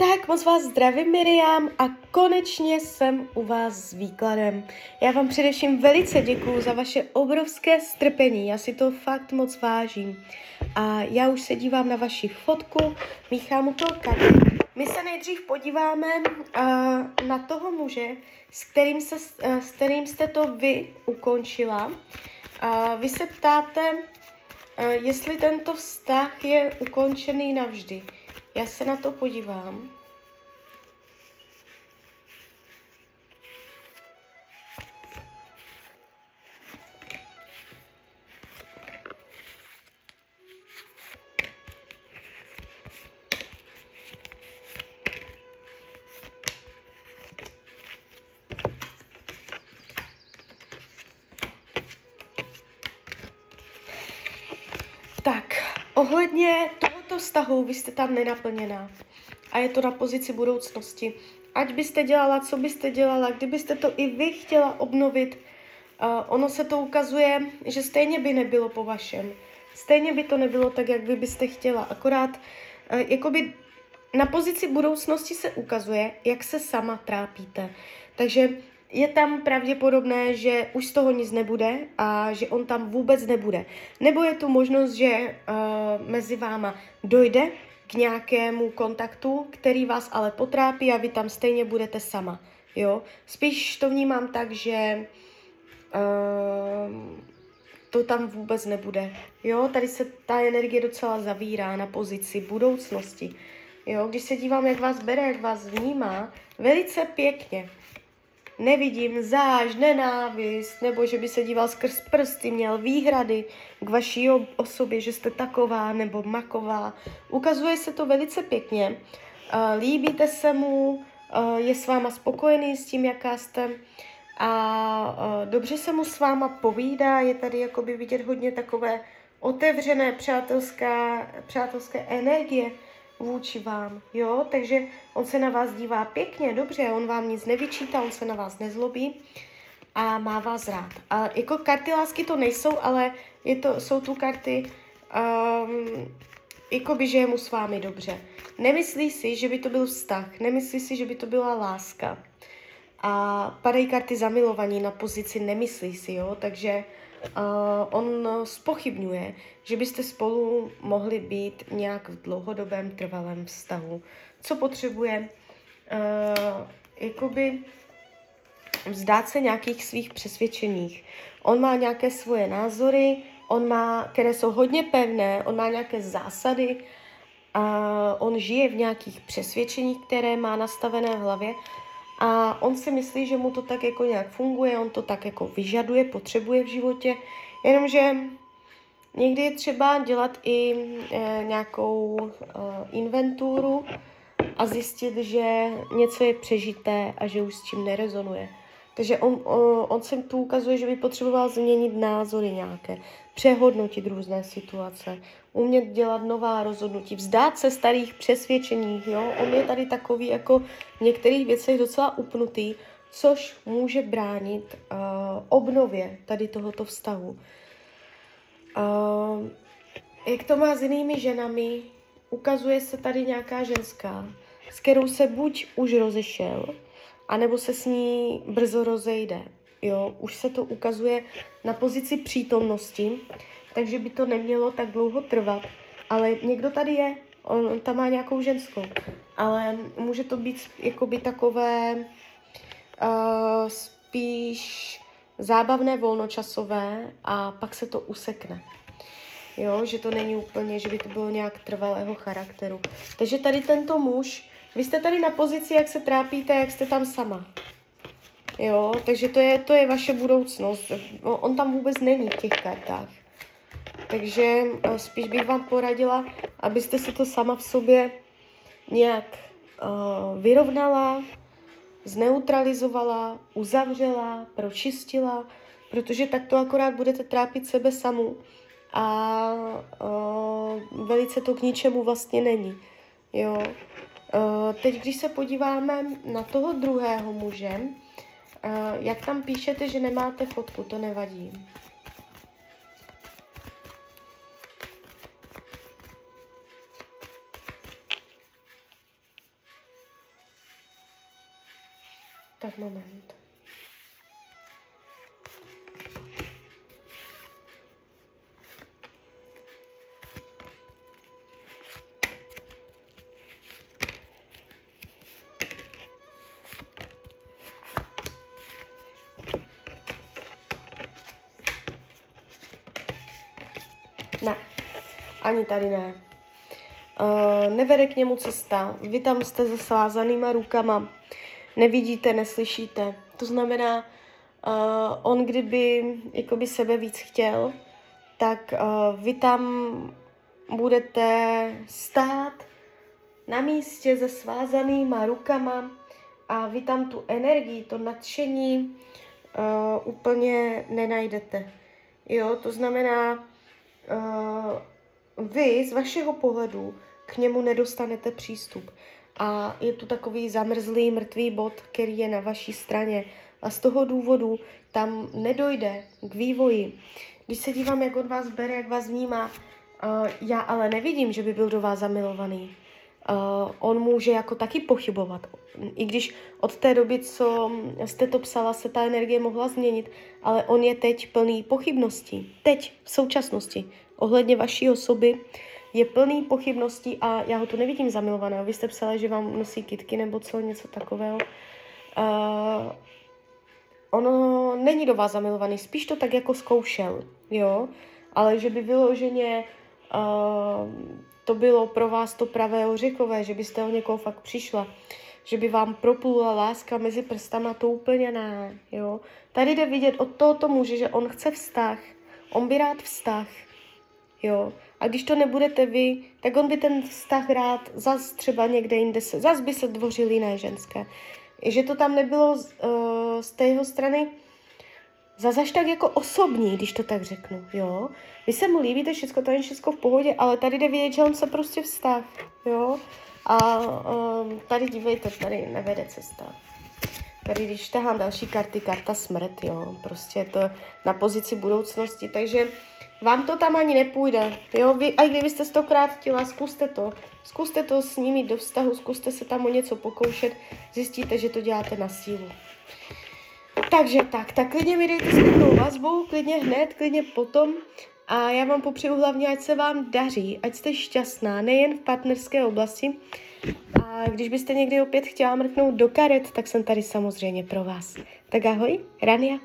Tak moc vás zdravím, Miriam, a konečně jsem u vás s výkladem. Já vám především velice děkuju za vaše obrovské strpení, já si to fakt moc vážím. A já už se dívám na vaši fotku, míchám u toho karty. My se nejdřív podíváme uh, na toho muže, s kterým, se, uh, s kterým jste to vy ukončila. Uh, vy se ptáte, uh, jestli tento vztah je ukončený navždy. Já se na to podívám. Tak, ohledně tohoto vztahu vy jste tam nenaplněná. A je to na pozici budoucnosti. Ať byste dělala, co byste dělala, kdybyste to i vy chtěla obnovit, uh, ono se to ukazuje, že stejně by nebylo po vašem. Stejně by to nebylo tak, jak vy byste chtěla. Akorát uh, jakoby na pozici budoucnosti se ukazuje, jak se sama trápíte. Takže je tam pravděpodobné, že už z toho nic nebude a že on tam vůbec nebude. Nebo je tu možnost, že uh, mezi váma dojde k nějakému kontaktu, který vás ale potrápí a vy tam stejně budete sama. Jo? Spíš to vnímám tak, že uh, to tam vůbec nebude. Jo? Tady se ta energie docela zavírá na pozici budoucnosti. Jo? Když se dívám, jak vás bere, jak vás vnímá, velice pěkně nevidím záž, nenávist, nebo že by se díval skrz prsty, měl výhrady k vaší osobě, že jste taková nebo maková. Ukazuje se to velice pěkně. Uh, líbíte se mu, uh, je s váma spokojený s tím, jaká jste a uh, dobře se mu s váma povídá, je tady jakoby vidět hodně takové otevřené přátelská, přátelské energie, vůči vám, jo, takže on se na vás dívá pěkně, dobře, on vám nic nevyčítá, on se na vás nezlobí a má vás rád. A jako karty lásky to nejsou, ale je to, jsou tu karty, um, jako by, že je mu s vámi dobře. Nemyslí si, že by to byl vztah, nemyslí si, že by to byla láska. A padají karty zamilovaní na pozici nemyslí si, jo, takže on spochybňuje, že byste spolu mohli být nějak v dlouhodobém trvalém vztahu. Co potřebuje? Uh, jakoby vzdát se nějakých svých přesvědčeních. On má nějaké svoje názory, on má, které jsou hodně pevné, on má nějaké zásady, a on žije v nějakých přesvědčeních, které má nastavené v hlavě a on si myslí, že mu to tak jako nějak funguje, on to tak jako vyžaduje, potřebuje v životě, jenomže někdy je třeba dělat i e, nějakou e, inventuru a zjistit, že něco je přežité a že už s tím nerezonuje. Takže on, on se tu ukazuje, že by potřeboval změnit názory nějaké, přehodnotit různé situace, umět dělat nová rozhodnutí, vzdát se starých přesvědčení. Jo? On je tady takový jako v některých věcech docela upnutý, což může bránit uh, obnově tady tohoto vztahu. Uh, jak to má s jinými ženami, ukazuje se tady nějaká ženská, s kterou se buď už rozešel, anebo se s ní brzo rozejde. Jo, už se to ukazuje na pozici přítomnosti, takže by to nemělo tak dlouho trvat. Ale někdo tady je, on tam má nějakou ženskou, ale může to být jakoby takové uh, spíš zábavné volnočasové a pak se to usekne. Jo, že to není úplně, že by to bylo nějak trvalého charakteru. Takže tady tento muž vy jste tady na pozici, jak se trápíte, jak jste tam sama. Jo, takže to je, to je vaše budoucnost. On tam vůbec není v těch kartách. Takže eh, spíš bych vám poradila, abyste si to sama v sobě nějak uh, vyrovnala, zneutralizovala, uzavřela, pročistila, protože tak to akorát budete trápit sebe samu a uh, velice to k ničemu vlastně není. Jo, Eh, teď, když se podíváme na toho druhého muže, jak tam píšete, že nemáte fotku, to nevadí. Tak moment. Ne, ani tady ne. Uh, nevede k němu cesta. Vy tam jste se svázanýma rukama. Nevidíte, neslyšíte. To znamená, uh, on kdyby jakoby sebe víc chtěl, tak uh, vy tam budete stát na místě se svázanýma rukama a vy tam tu energii, to nadšení uh, úplně nenajdete. Jo, to znamená, vy z vašeho pohledu k němu nedostanete přístup. A je tu takový zamrzlý mrtvý bod, který je na vaší straně. A z toho důvodu tam nedojde k vývoji. Když se dívám, jak on vás bere, jak vás vnímá, uh, já ale nevidím, že by byl do vás zamilovaný. Uh, on může jako taky pochybovat. I když od té doby, co jste to psala, se ta energie mohla změnit, ale on je teď plný pochybností. Teď, v současnosti, ohledně vaší osoby, je plný pochybností a já ho tu nevidím zamilovaného. Vy jste psala, že vám nosí kitky nebo co, něco takového. Uh, ono není do vás zamilovaný, spíš to tak jako zkoušel, jo, ale že by vyloženě uh, to bylo pro vás to pravé ořechové, že byste o někoho fakt přišla, že by vám proplula láska mezi prstama, to úplně ne, jo. Tady jde vidět od tohoto muže, že on chce vztah, on by rád vztah, jo. A když to nebudete vy, tak on by ten vztah rád zas třeba někde jinde zas by se dvořil jiné ženské. Že to tam nebylo uh, z té jeho strany zazaž tak jako osobní, když to tak řeknu, jo. Vy se mu líbíte, všechno to je všechno v pohodě, ale tady jde vidět, že on se prostě vztah, jo. A um, tady dívejte, tady nevede cesta. Tady když tahám další karty, karta smrt, jo. Prostě je to na pozici budoucnosti, takže vám to tam ani nepůjde, jo. Vy, a kdybyste stokrát chtěla, zkuste to. Zkuste to s nimi do vztahu, zkuste se tam o něco pokoušet, zjistíte, že to děláte na sílu. Takže tak, tak klidně mi dejte zpětnou vazbu, klidně hned, klidně potom. A já vám popřeju hlavně, ať se vám daří, ať jste šťastná, nejen v partnerské oblasti. A když byste někdy opět chtěla mrknout do karet, tak jsem tady samozřejmě pro vás. Tak ahoj, Rania.